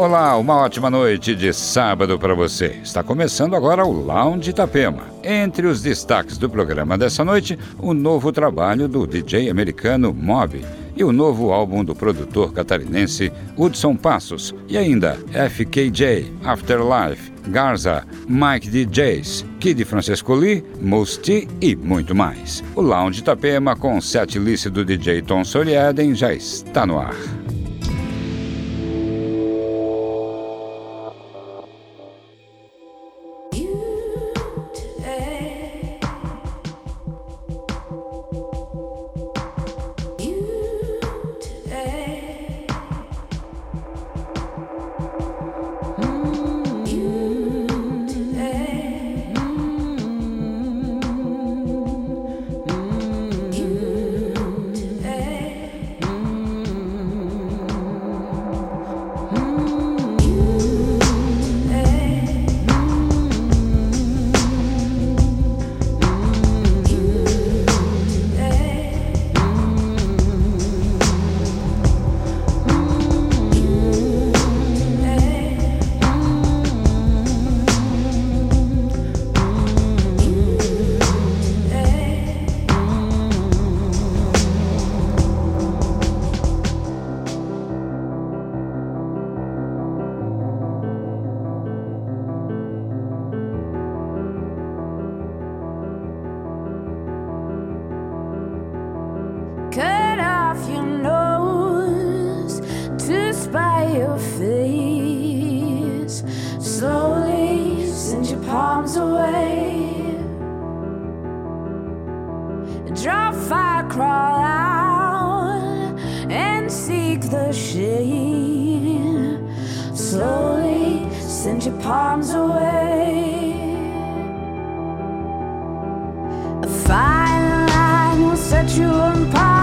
Olá, uma ótima noite de sábado para você. Está começando agora o Lounge Itapema. Entre os destaques do programa dessa noite, o novo trabalho do DJ americano Mob e o novo álbum do produtor catarinense Hudson Passos e ainda FKJ, Afterlife, Garza, Mike DJs, Kid Francesco Lee, Musti e muito mais. O Lounge Itapema com set list do DJ Tom Soriaden já está no ar. crawl out and seek the shade. Slowly send your palms away. A fine line will set you apart.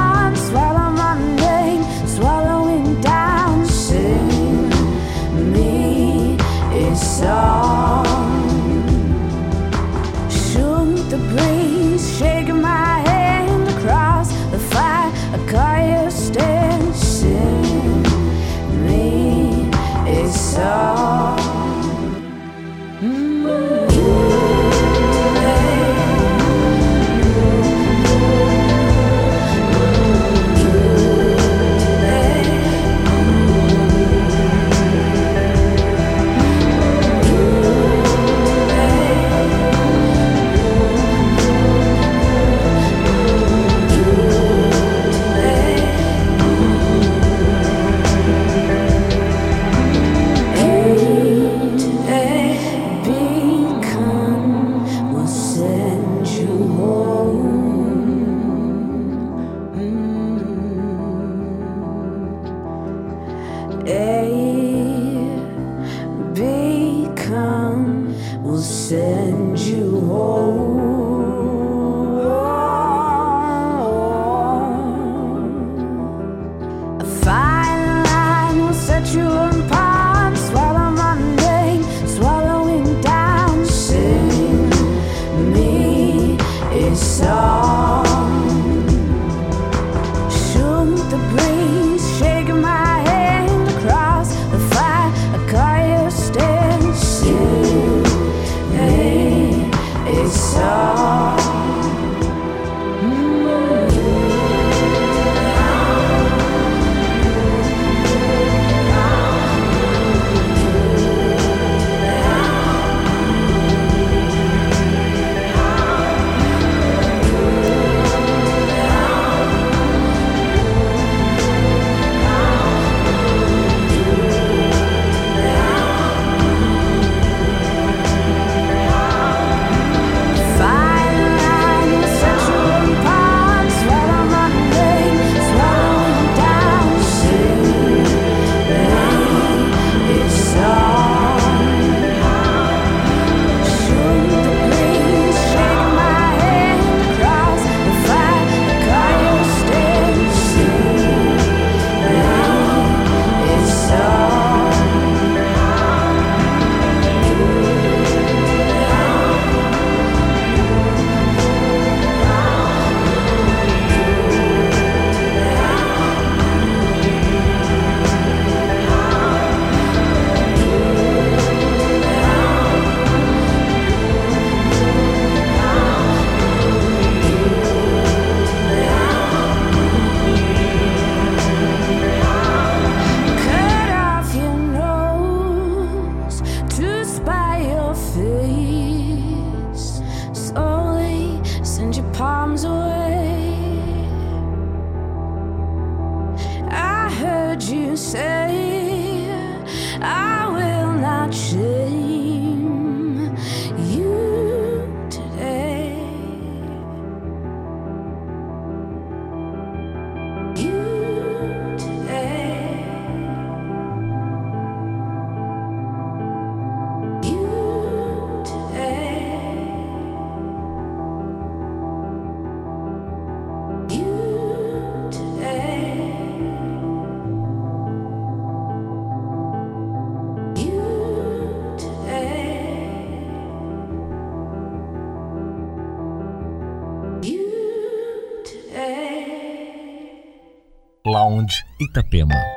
Itapema.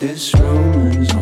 This room is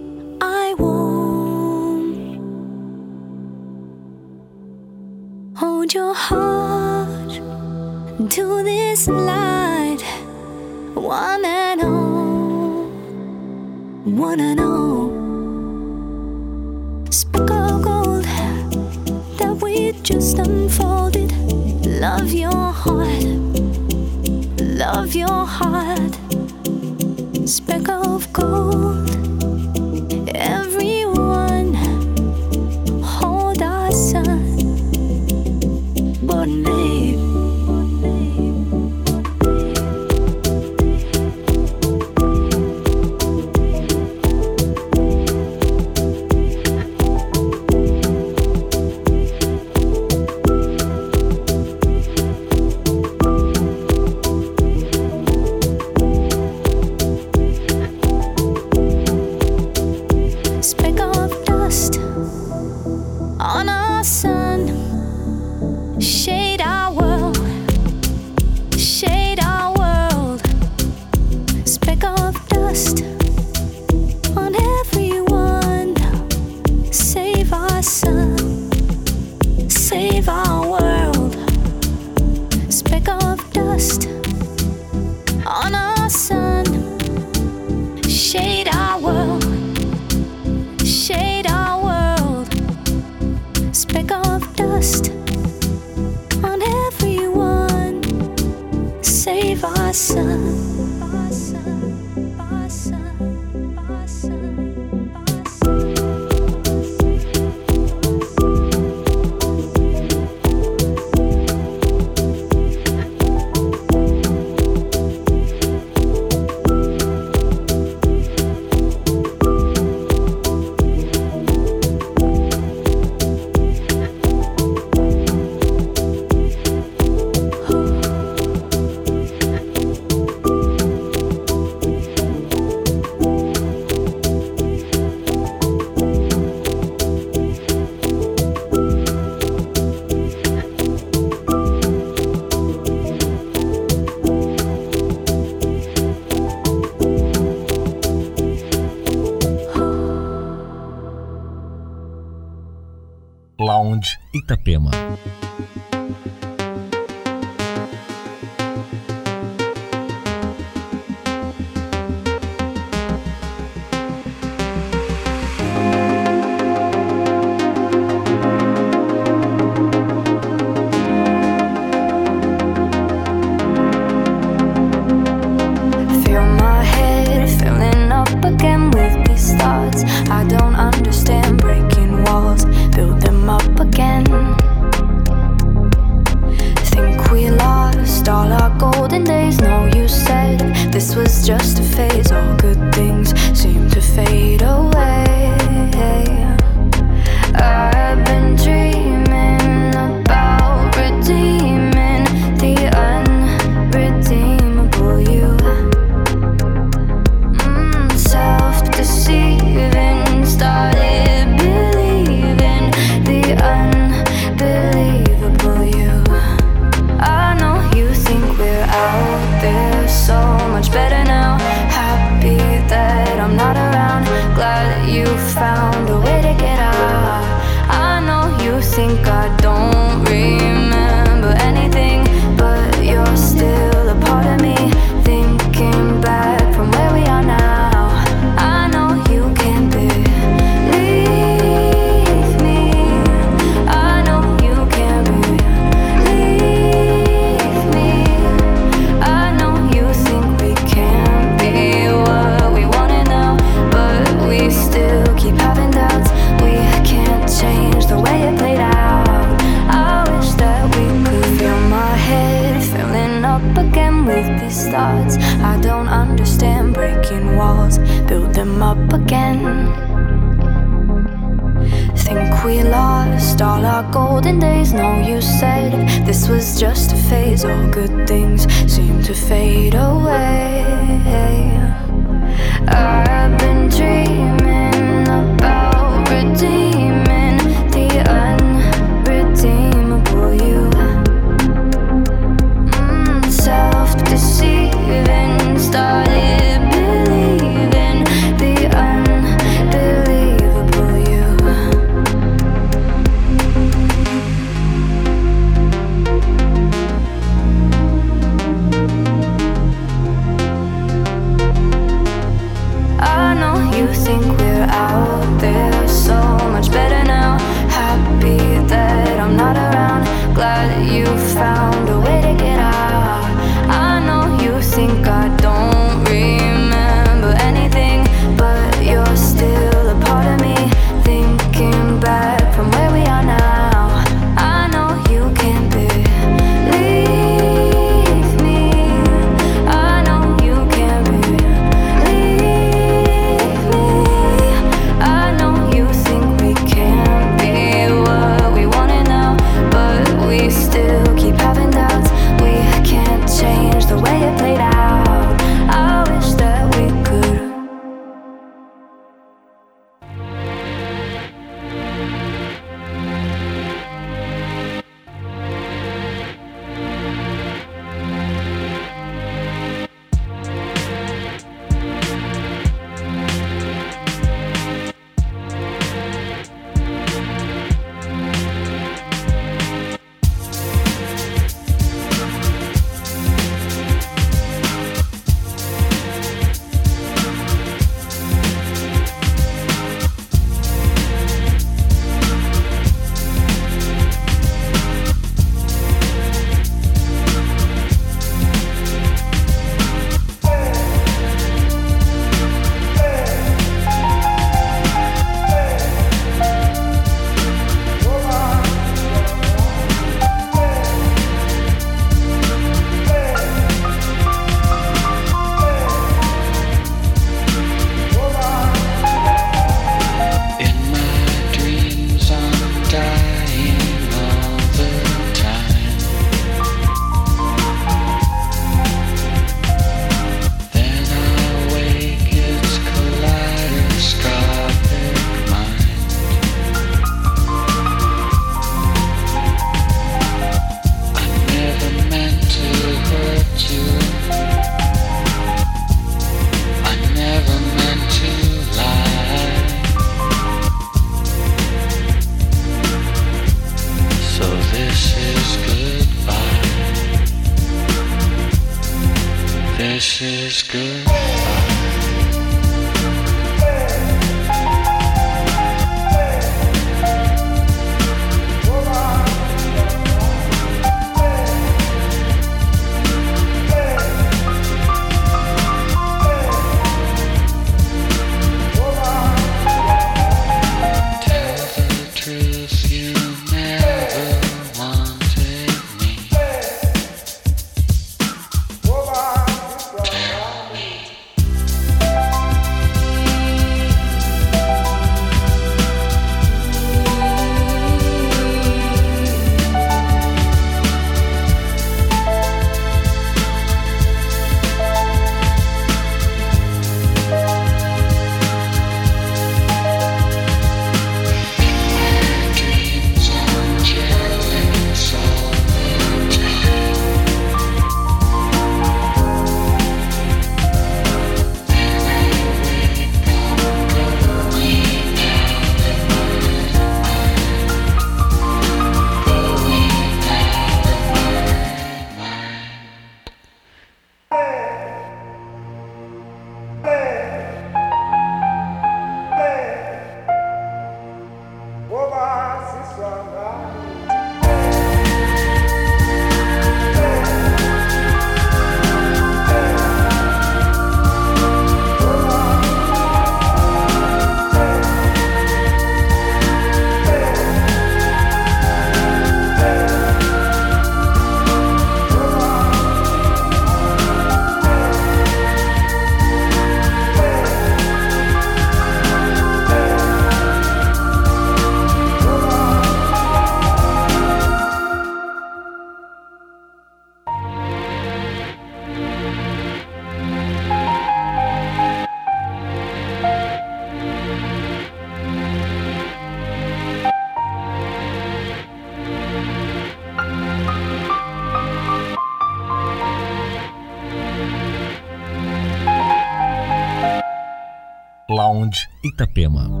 Itapema.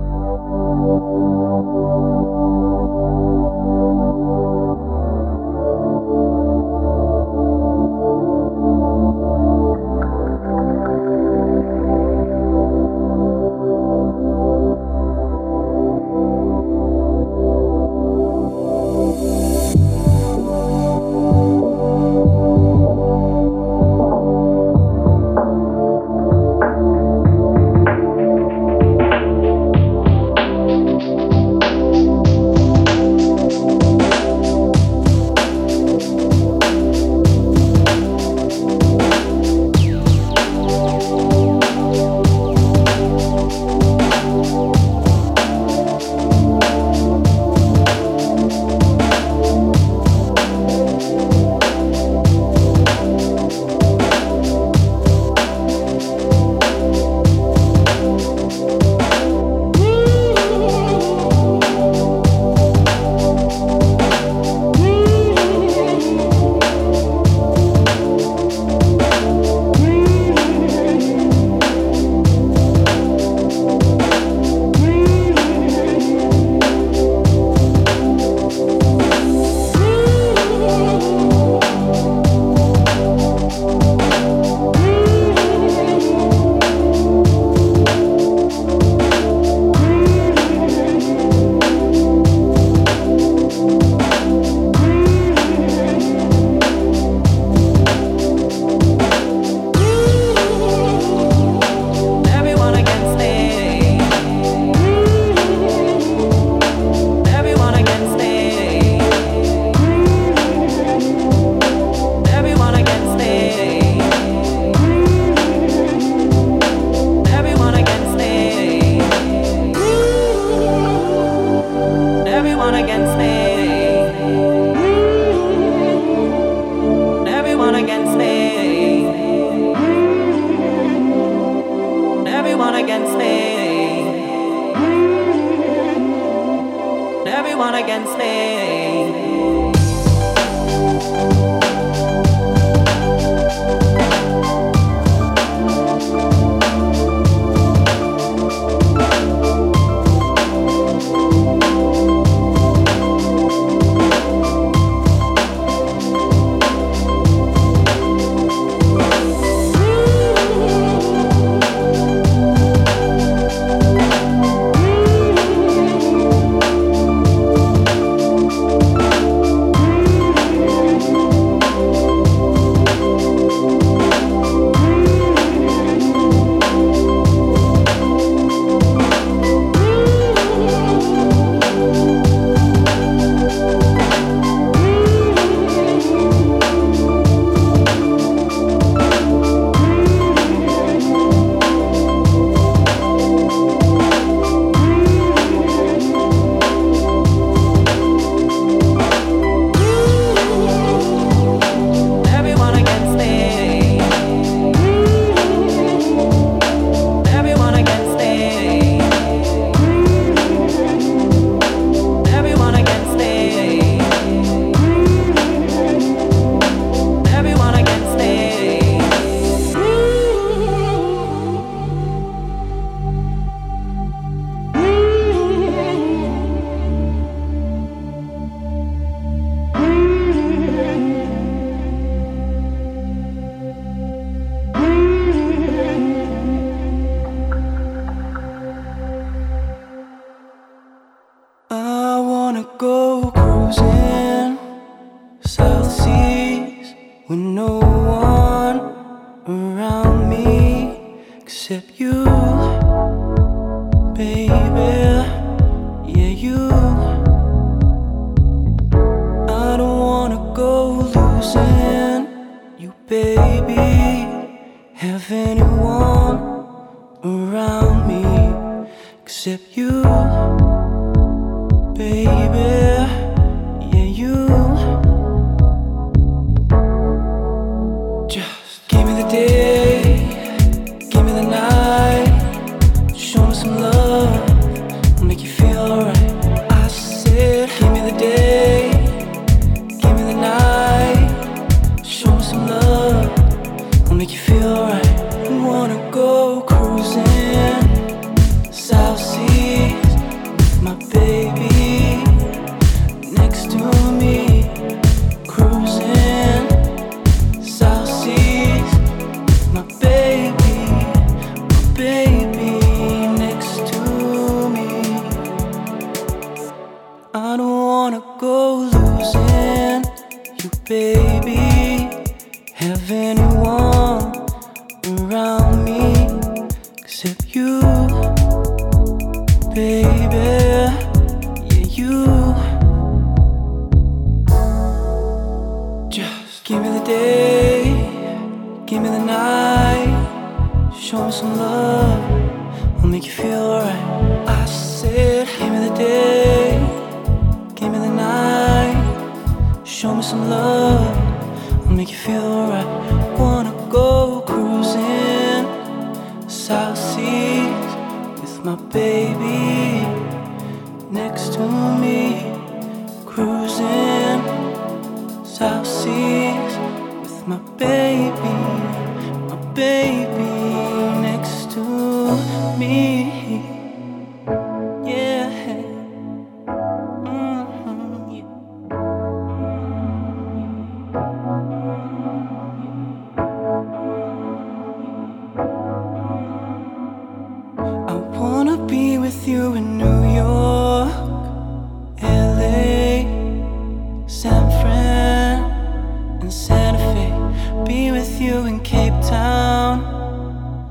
you in Cape Town,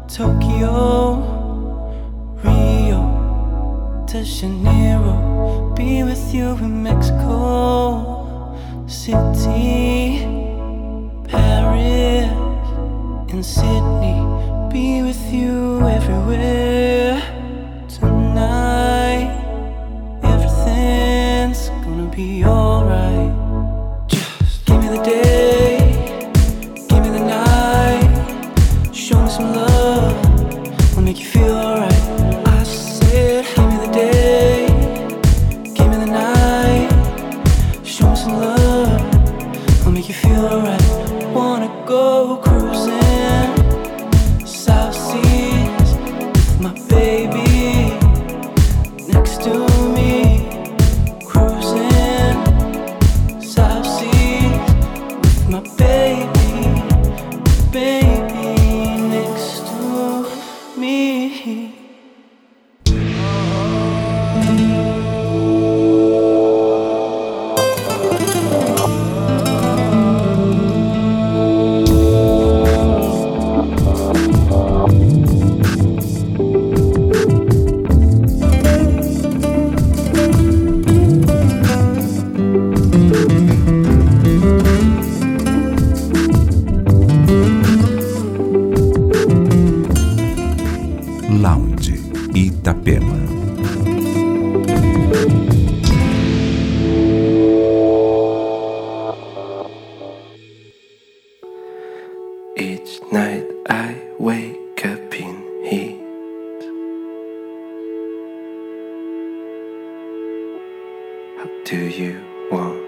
Tokyo, Rio de Janeiro. Be with you in Mexico City, Paris, and Sydney. Be with you do you want?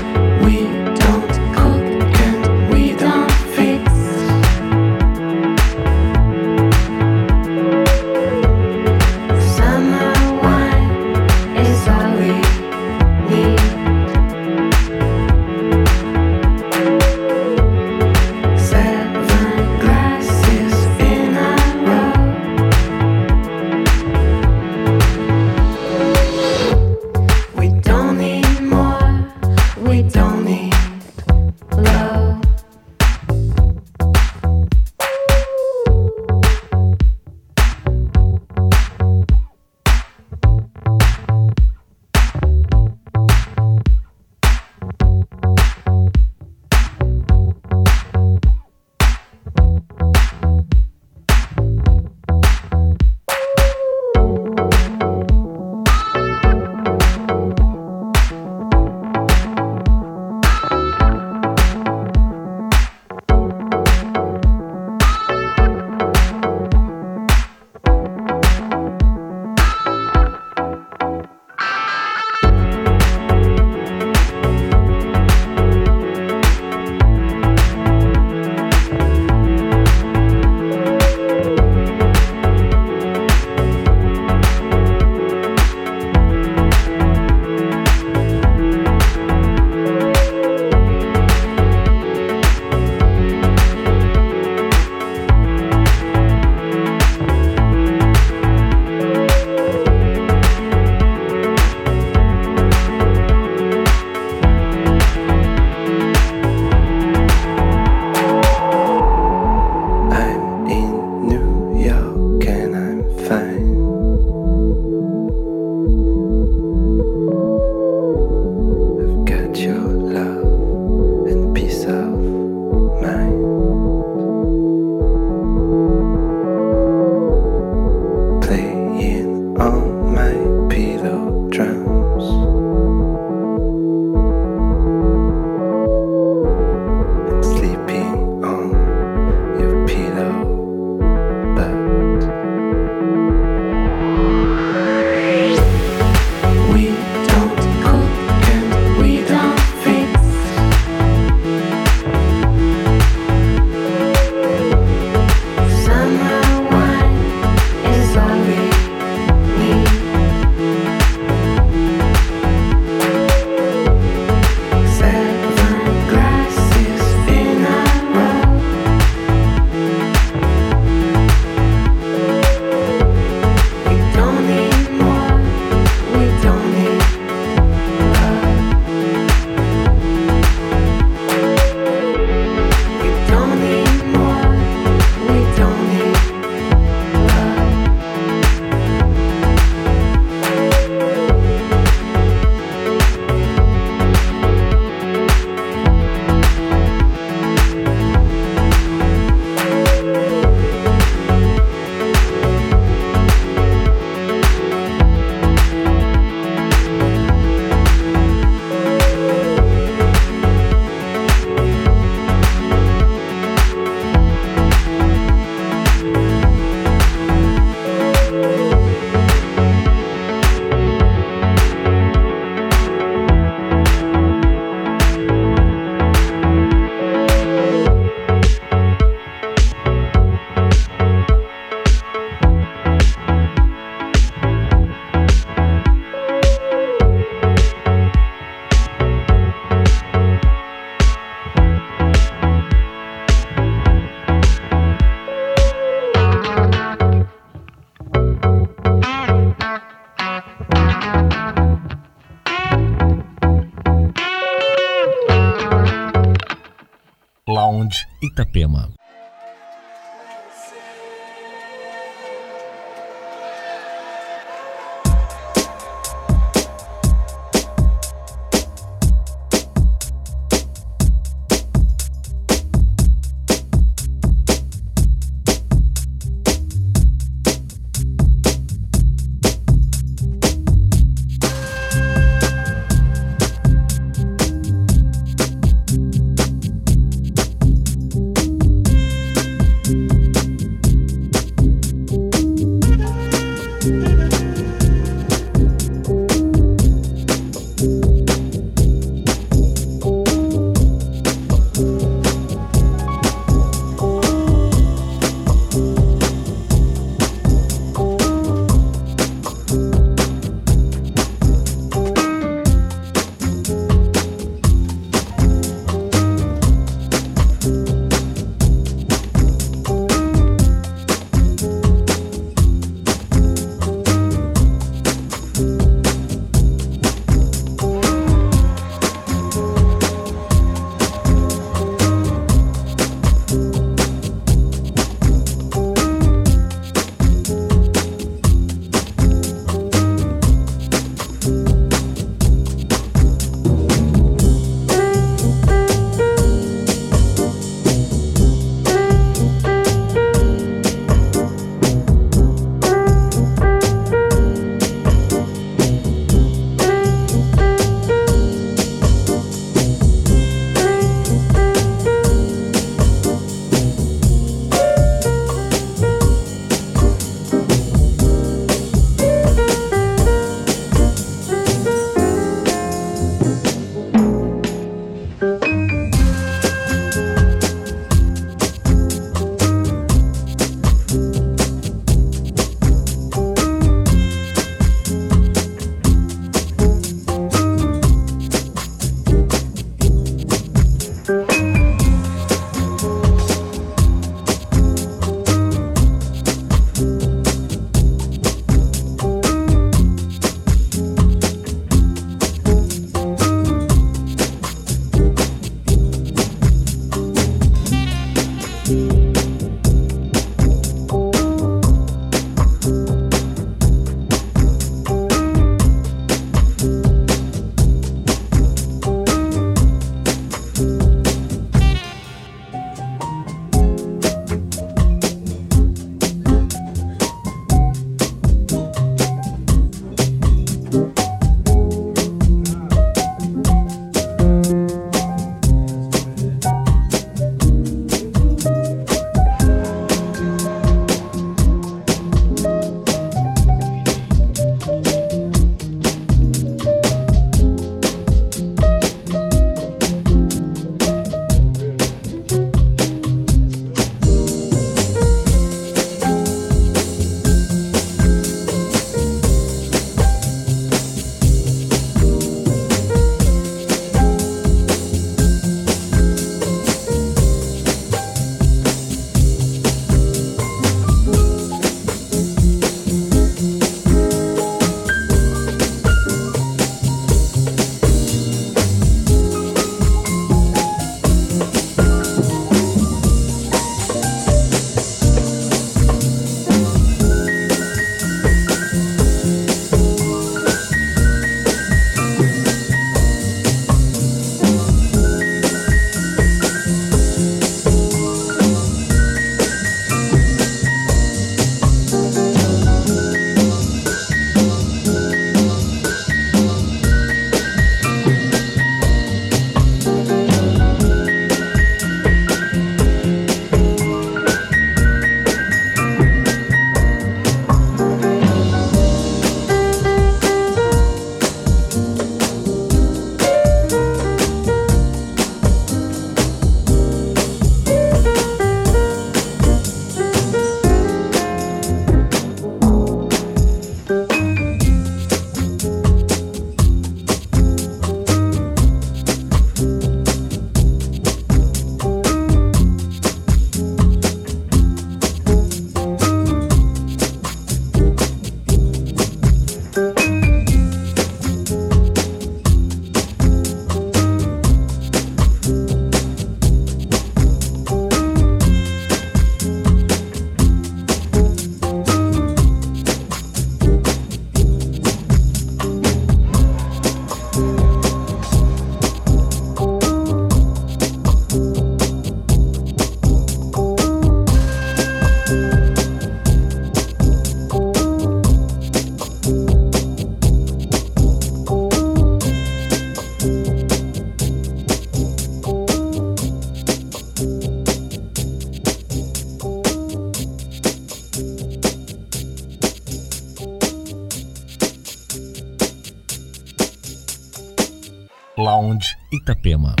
Itapema.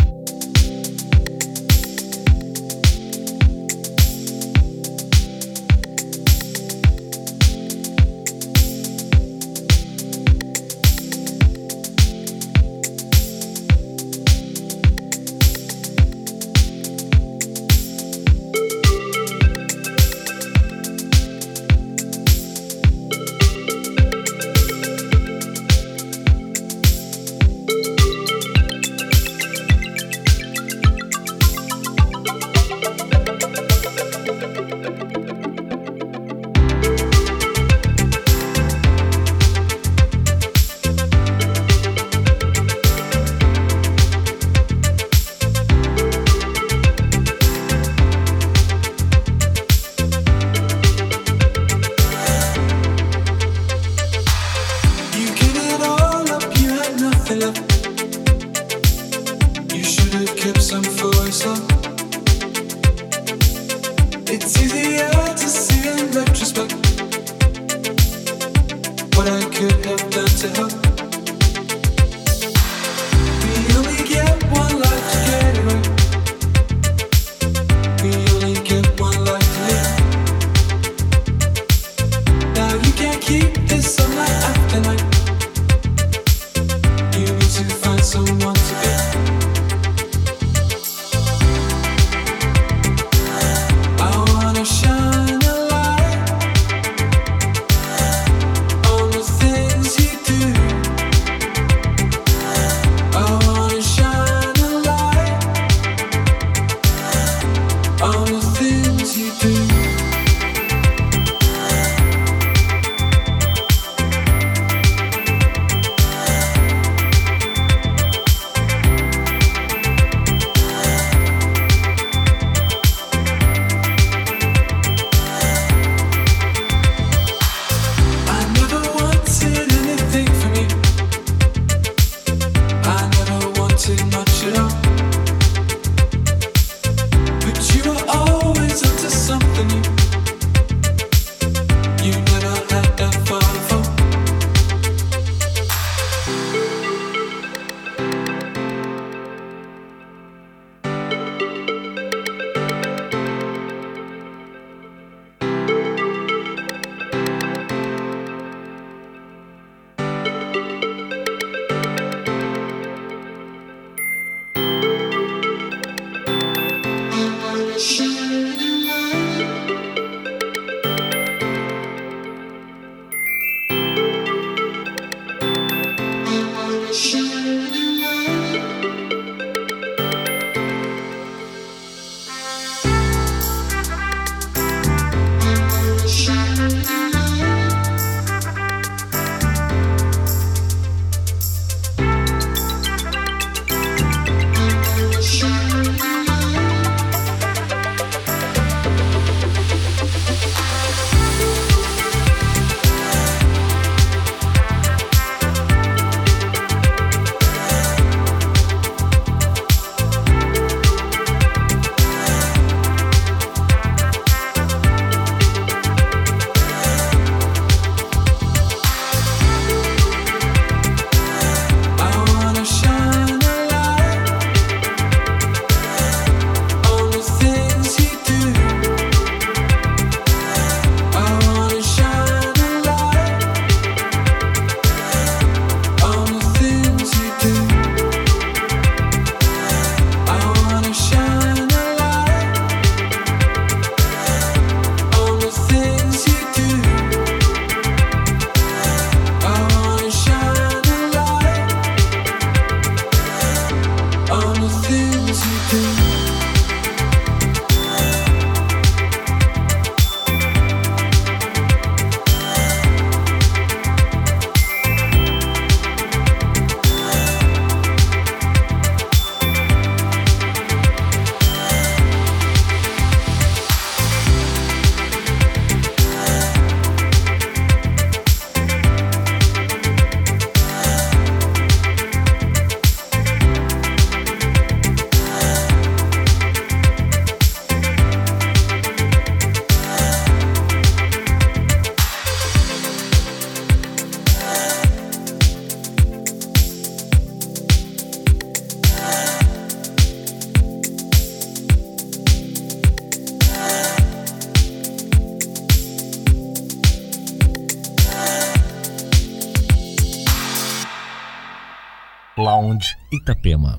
Itapema.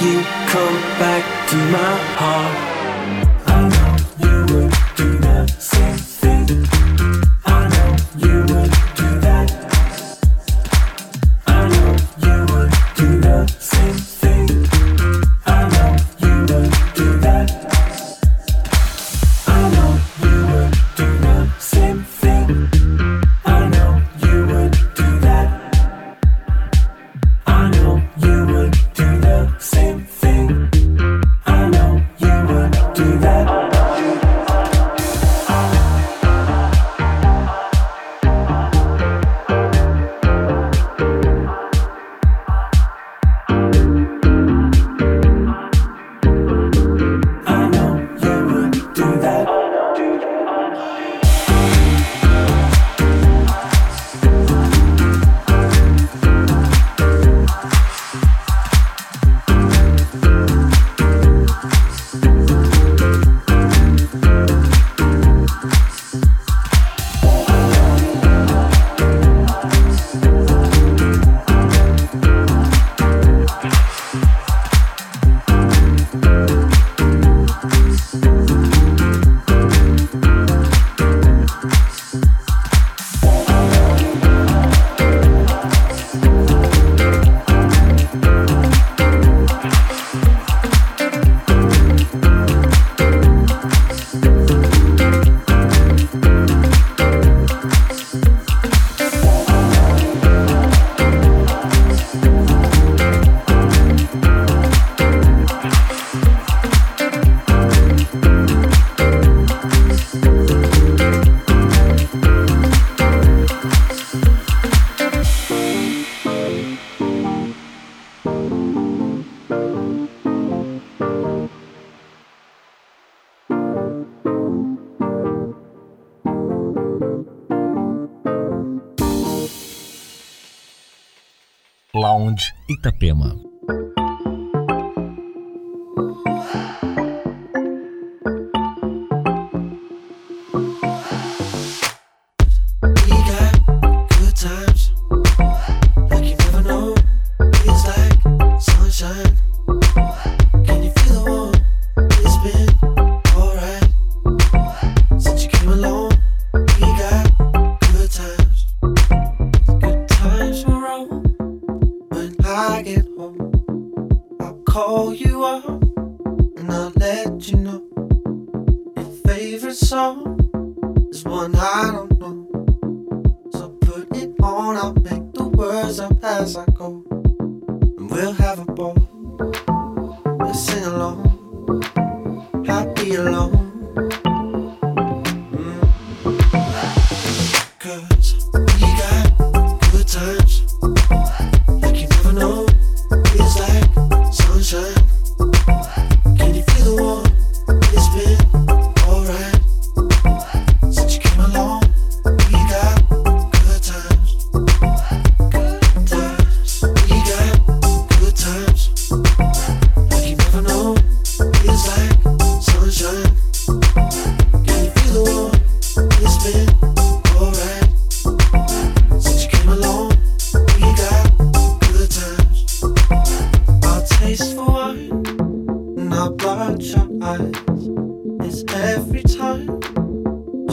you come back to my heart. I know you would do the same. Lounge Itapema.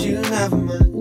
you never mind.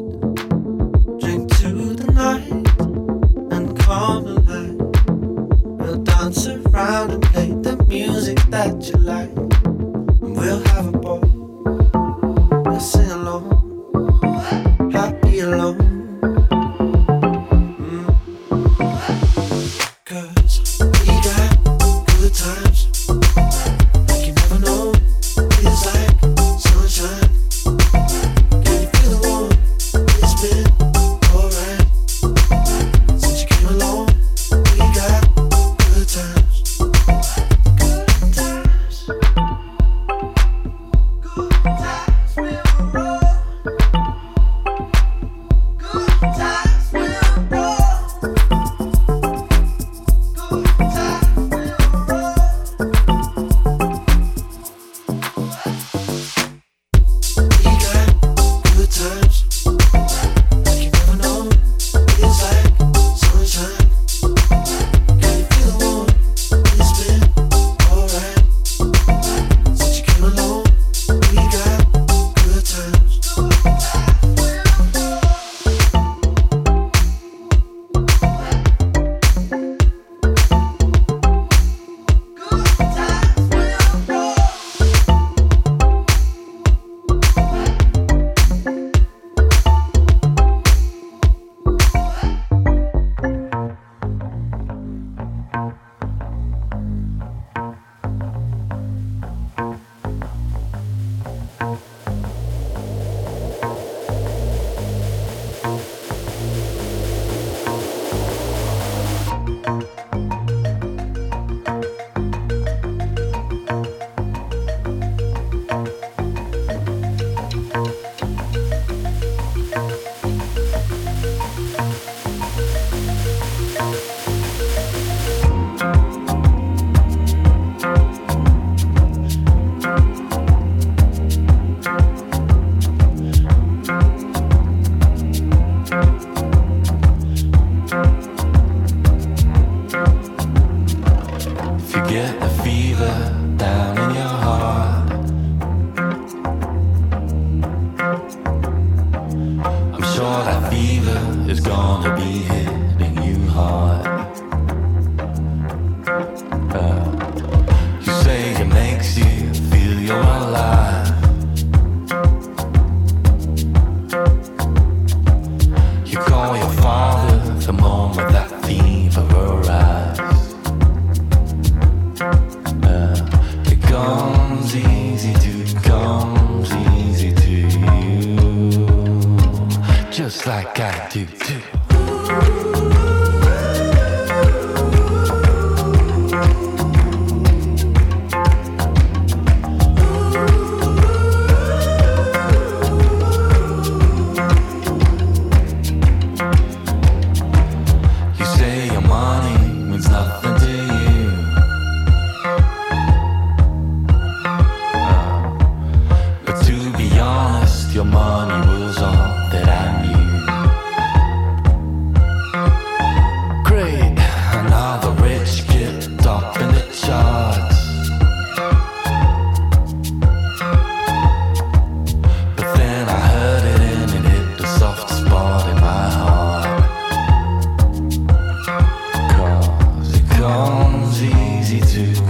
Cause it comes easy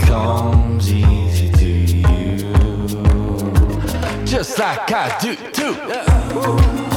comes easy to you. Just like I do too. Yeah.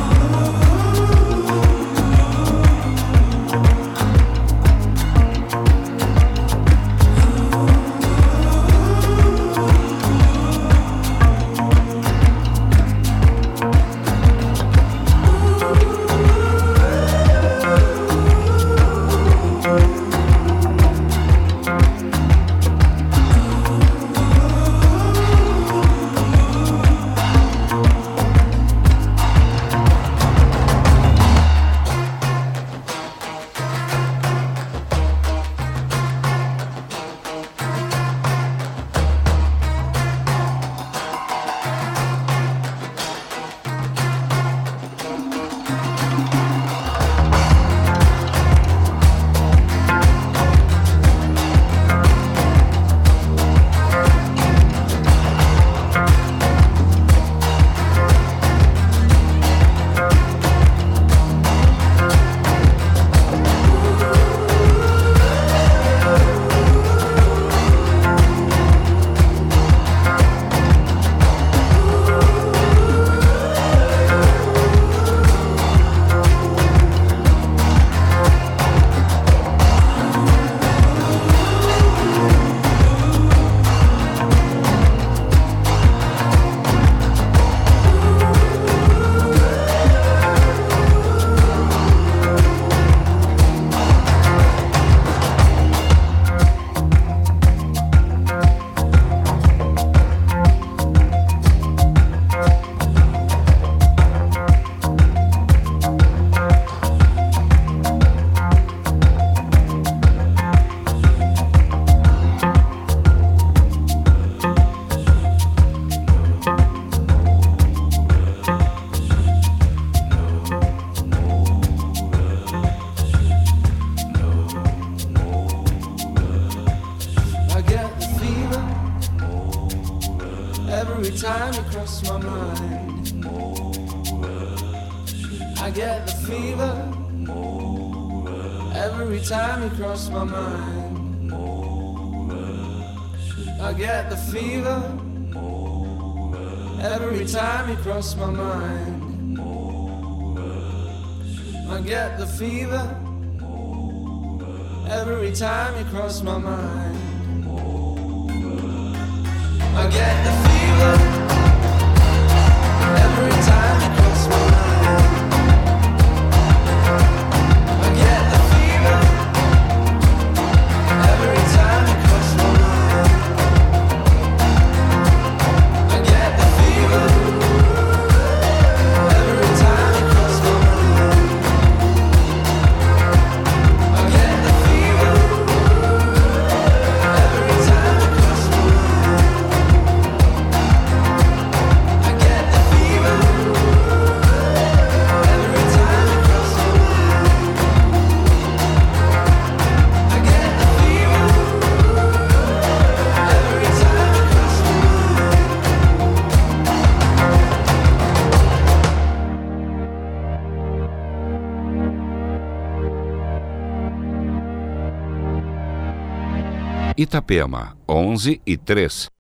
cross my mind. I get the fever every time you cross my mind. I get the fever. Itapema, 11 e 3.